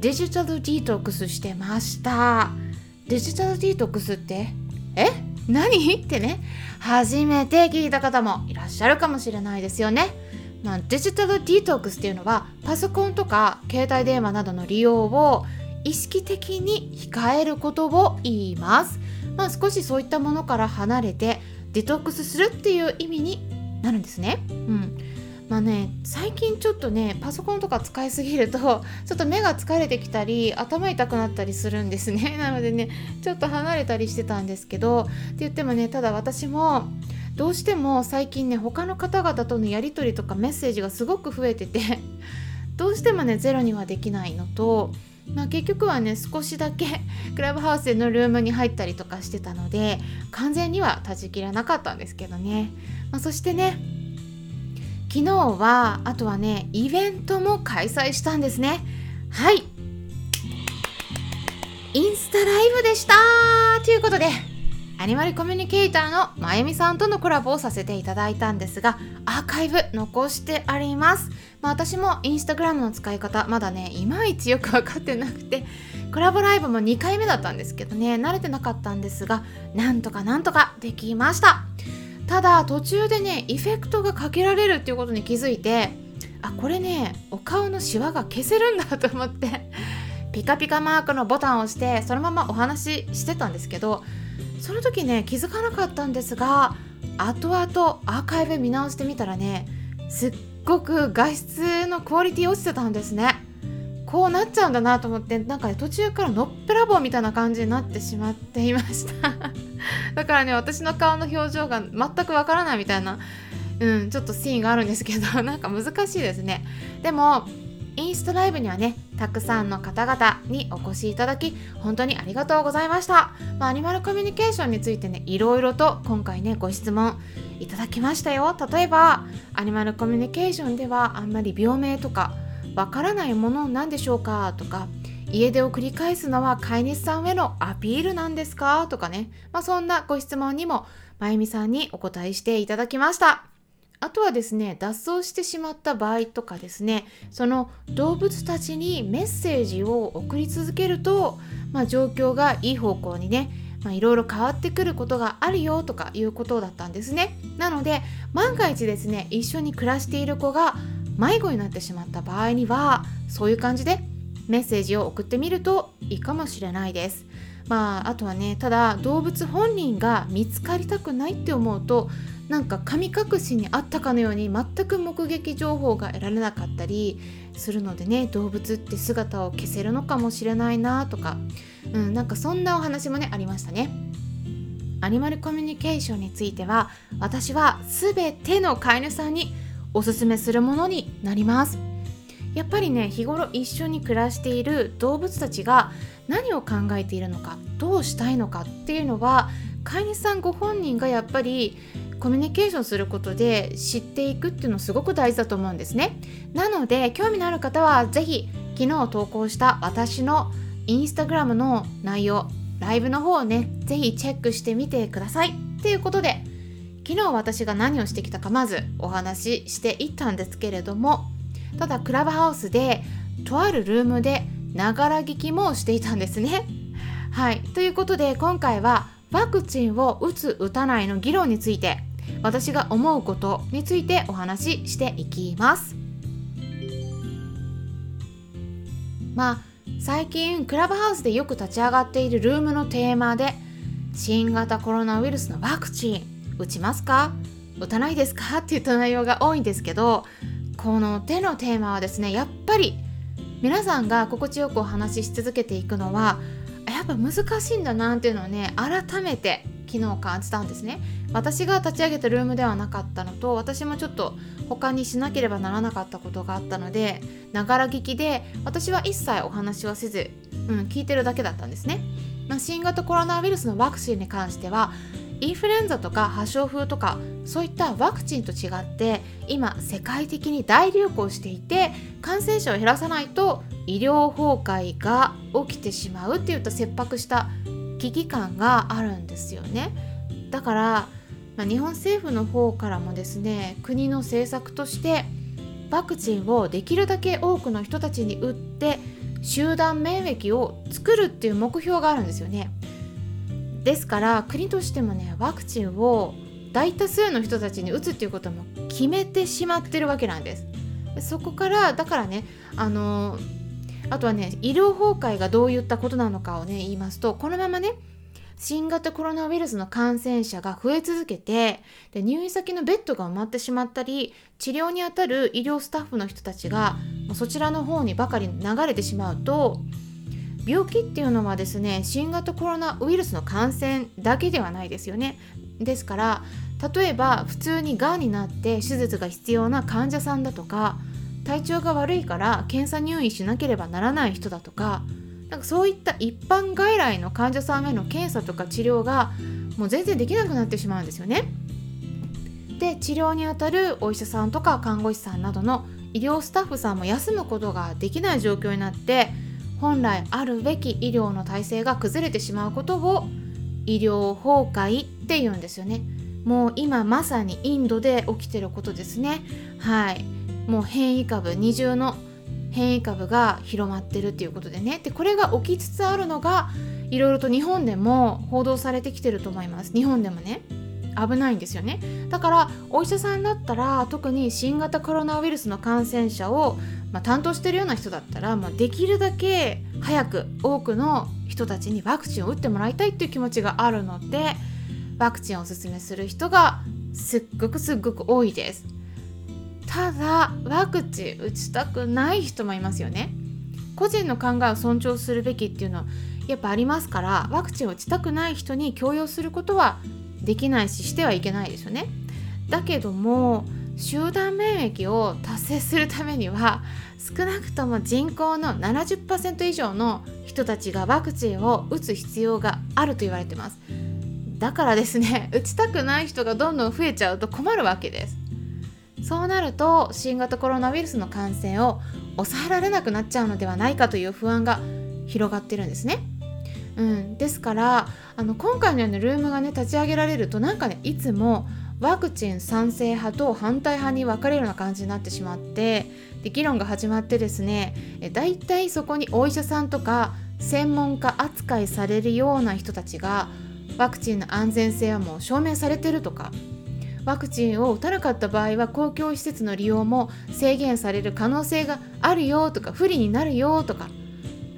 デジタルディトックスしてました。デジタルディトックスって？え？何？ってね。初めて聞いた方もいらっしゃるかもしれないですよね、まあ、デジタルディトックスっていうのはパソコンとか携帯電話などの利用を意識的に控えることを言います、まあ、少しそういったものから離れてデトックスするっていう意味になるんですね、うん、まあね最近ちょっとねパソコンとか使いすぎると ちょっと目が疲れてきたり頭痛くなったりするんですね。なのでねちょっと離れたりしてたんですけどって言ってもねただ私もどうしても最近ね他の方々とのやり取りとかメッセージがすごく増えてて どうしてもねゼロにはできないのとまあ、結局はね少しだけクラブハウスでのルームに入ったりとかしてたので完全には断ち切らなかったんですけどね、まあ、そしてね昨日はあとはねイベントも開催したんですね。はい。インスタライブでした。ということでアニマルコミュニケーターのまゆみさんとのコラボをさせていただいたんですがアーカイブ残してあります、まあ、私もインスタグラムの使い方まだねいまいちよく分かってなくてコラボライブも2回目だったんですけどね慣れてなかったんですがなんとかなんとかできました。ただ途中でねエフェクトがかけられるっていうことに気づいてあこれねお顔のシワが消せるんだと思って ピカピカマークのボタンを押してそのままお話ししてたんですけどその時ね気づかなかったんですが後々アーカイブ見直してみたらねすっごく画質のクオリティ落ちてたんですね。こうなっちゃうんだなと思ってなんか、ね、途中からのっぺらぼうみたいな感じになってしまっていました。だからね私の顔の表情が全くわからないみたいなうんちょっとシーンがあるんですけど なんか難しいですね。でもインスタライブにはねたくさんの方々にお越しいただき本当にありがとうございました、まあ、アニマルコミュニケーションについてねいろいろと今回ねご質問いただきましたよ。例えばアニマルコミュニケーションではあんまり病名とかわからないものなんでしょうかとか家出を繰り返すのは飼い主さんへのアピールなんですか？とかね、まあ、そんなご質問にもまゆみさんにお答えしていただきました。あとはですね脱走してしまった場合とかですねその動物たちにメッセージを送り続けると、まあ、状況がいい方向にねいろいろ変わってくることがあるよとかいうことだったんですね。なので万が一ですね一緒に暮らしている子が迷子になってしまった場合にはそういう感じでメッセージを送ってみるといいかもしれないです。まああとはねただ動物本人が見つかりたくないって思うとなんか神隠しにあったかのように全く目撃情報が得られなかったりするのでね動物って姿を消せるのかもしれないなとか、うん、なんかそんなお話もねありましたね。アニマルコミュニケーションについては私は全ての飼い主さんにおすすめするものになりますやっぱりね日頃一緒に暮らしている動物たちが何を考えているのかどうしたいのかっていうのは飼い主さんご本人がやっぱりコミュニケーションすることで知っていくっていうのすごく大事だと思うんですね。なので興味のある方は是非昨日投稿した私のインスタグラムの内容ライブの方をね是非チェックしてみてください。っていうことで昨日私が何をしてきたかまずお話ししていったんですけれどもただクラブハウスでとあるルームでながら聞きもしていたんですね。はいということで今回はワクチンを打つ打たないの議論について私が思うことについてお話ししていきます。まあ最近クラブハウスでよく立ち上がっているルームのテーマで新型コロナウイルスのワクチン打ちますか？打たないですか？って言った内容が多いんですけどこの手のテーマはですねやっぱり皆さんが心地よくお話しし続けていくのはやっぱ難しいんだなっていうのをね改めて昨日感じたんですね。私が立ち上げたルームではなかったのと私もちょっと他にしなければならなかったことがあったのでながら聞きで私は一切お話はせずうん、聞いてるだけだったんですね、まあ、新型コロナウイルスのワクチンに関してはインフルエンザとか破傷風とかそういったワクチンと違って今世界的に大流行していて感染者を減らさないと医療崩壊が起きてしまうっていった切迫した危機感があるんですよね。だから、まあ、日本政府の方からもですね国の政策としてワクチンをできるだけ多くの人たちに打って集団免疫を作るっていう目標があるんですよね。ですから国としてもねワクチンを大多数の人たちに打つっていうことも決めてしまってるわけなんです。そこからだからねあのあとはね医療崩壊がどういったことなのかをね言いますとこのままね新型コロナウイルスの感染者が増え続けてで入院先のベッドが埋まってしまったり治療にあたる医療スタッフの人たちがそちらの方にばかり流れてしまうと病気っていうのはですね新型コロナウイルスの感染だけではないですよねですから例えば普通にがんになって手術が必要な患者さんだとか体調が悪いから検査入院しなければならない人だとかなんかそういった一般外来の患者さんへの検査とか治療がもう全然できなくなってしまうんですよね。で治療にあたるお医者さんとか看護師さんなどの医療スタッフさんも休むことができない状況になって本来あるべき医療の体制が崩れてしまうことを医療崩壊って言うんですよね。もう今まさにインドで起きてることですね。はい。もう変異株二重の変異株が広まってるっていうことでね。でこれが起きつつあるのがいろいろと日本でも報道されてきてると思います。日本でもね。危ないんですよね。だからお医者さんだったら特に新型コロナウイルスの感染者をまあ、担当してるような人だったら、まあ、できるだけ早く多くの人たちにワクチンを打ってもらいたいっていう気持ちがあるのでワクチンをおすすめする人がすっごくすっごく多いです。ただワクチン打ちたくない人もいますよね。個人の考えを尊重するべきっていうのはやっぱありますからワクチンを打ちたくない人に強要することはできないししてはいけないですよね。だけども集団免疫を達成するためには少なくとも人口の70%以上の人たちがワクチンを打つ必要があると言われてます。だからですね打ちたくない人がどんどん増えちゃうと困るわけです。そうなると新型コロナウイルスの感染を抑えられなくなっちゃうのではないかという不安が広がってるんですね。うん、ですからあの今回のようなルームがね立ち上げられるとなんかねいつもワクチン賛成派と反対派に分かれるような感じになってしまってで議論が始まってですねだいたいそこにお医者さんとか専門家扱いされるような人たちがワクチンの安全性はもう証明されてるとかワクチンを打たなかった場合は公共施設の利用も制限される可能性があるよとか不利になるよとか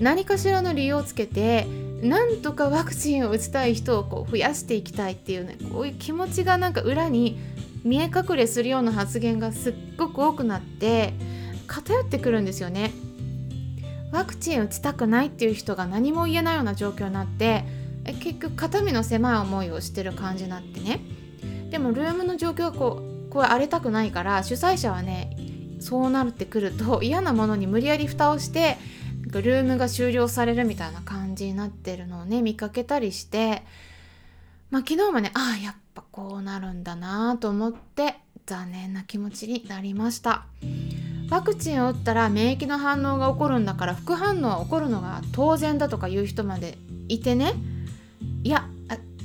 何かしらの理由をつけてなんとかワクチンを打ちたい人をこう増やしていきたいっていうねこういう気持ちがなんか裏に見え隠れするような発言がすっごく多くなって偏ってくるんですよね。ワクチン打ちたくないっていう人が何も言えないような状況になって結局肩身の狭い思いをしてる感じになってねでもルームの状況がこうこう荒れたくないから主催者はねそうなってくると嫌なものに無理やり蓋をしてルームが終了されるみたいな感感じになってるのをね見かけたりしてまあ昨日もねああやっぱこうなるんだなと思って残念な気持ちになりました。ワクチンを打ったら免疫の反応が起こるんだから副反応は起こるのが当然だとか言う人までいてねいや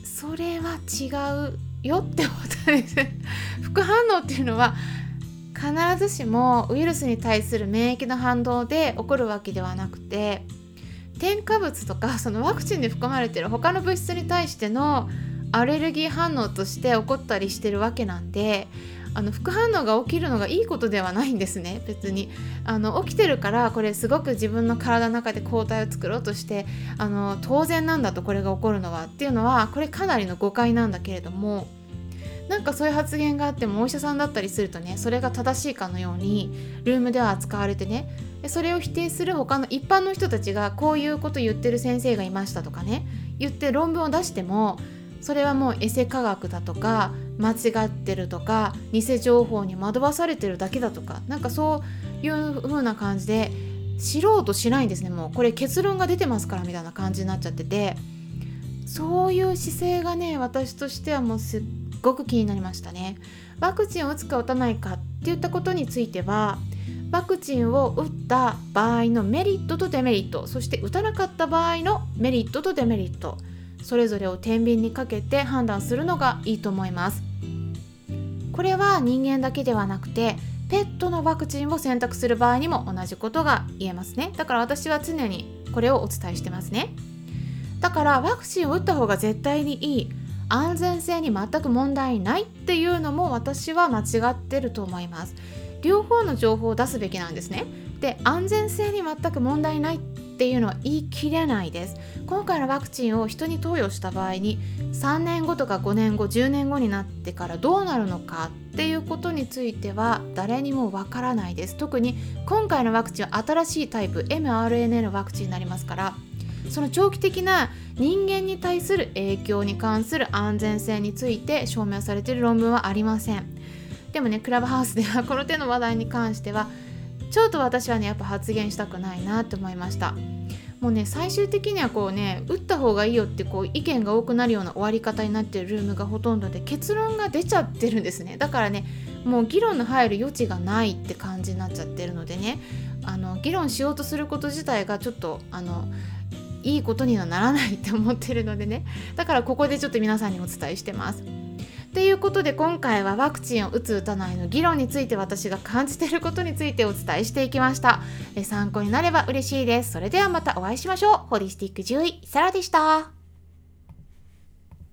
それは違うよって思ったんです。副反応っていうのは必ずしもウイルスに対する免疫の反動で起こるわけではなくて添加物とか そのワクチンに含まれてる他の物質に対してのアレルギー反応として起こったりしてるわけなんであの副反応が起きるのがいいことではないんですね。別に。あの起きてるからこれすごく自分の体の中で抗体を作ろうとしてあの当然なんだとこれが起こるのはっていうのはこれかなりの誤解なんだけれどもなんかそういう発言があってもお医者さんだったりするとねそれが正しいかのようにルームでは扱われてねそれを否定する他の一般の人たちがこういうこと言ってる先生がいましたとかね言って論文を出してもそれはもうエセ科学だとか間違ってるとか偽情報に惑わされてるだけだとかなんかそういう風な感じで知ろうとしないんですね。もうこれ結論が出てますからみたいな感じになっちゃってて。そういう姿勢がね私としてはもうすっごく気になりましたね。ワクチンを打つか打たないかっていったことについてはワクチンを打った場合のメリットとデメリットそして打たなかった場合のメリットとデメリットそれぞれを天秤にかけて判断するのがいいと思います。これは人間だけではなくてペットのワクチンを選択する場合にも同じことが言えますね。だから私は常にこれをお伝えしてますね。だからワクチンを打った方が絶対にいい安全性に全く問題ないっていうのも私は間違ってると思います。両方の情報を出すべきなんですね。で安全性に全く問題ないっていうのは言い切れないです。今回のワクチンを人に投与した場合に3年後とか5年後10年後になってからどうなるのかっていうことについては誰にもわからないです。特に今回のワクチンは新しいタイプ mRNA のワクチンになりますからその長期的な人間に対する影響に関する安全性について証明されている論文はありません。でもねクラブハウスではこの手の話題に関してはちょっと私はねやっぱ発言したくないなって思いました。もうね最終的にはこうね打った方がいいよってこう意見が多くなるような終わり方になってるルームがほとんどで結論が出ちゃってるんですね。だからねもう議論の入る余地がないって感じになっちゃってるのでねあの議論しようとすること自体がちょっとあのいいことにはならないって思ってるのでね。だからここでちょっと皆さんにお伝えしてます。ということで今回はワクチンを打つ打たないの議論について私が感じていることについてお伝えしていきました。え参考になれば嬉しいです。それではまたお会いしましょう。ホリスティック獣医サラでした。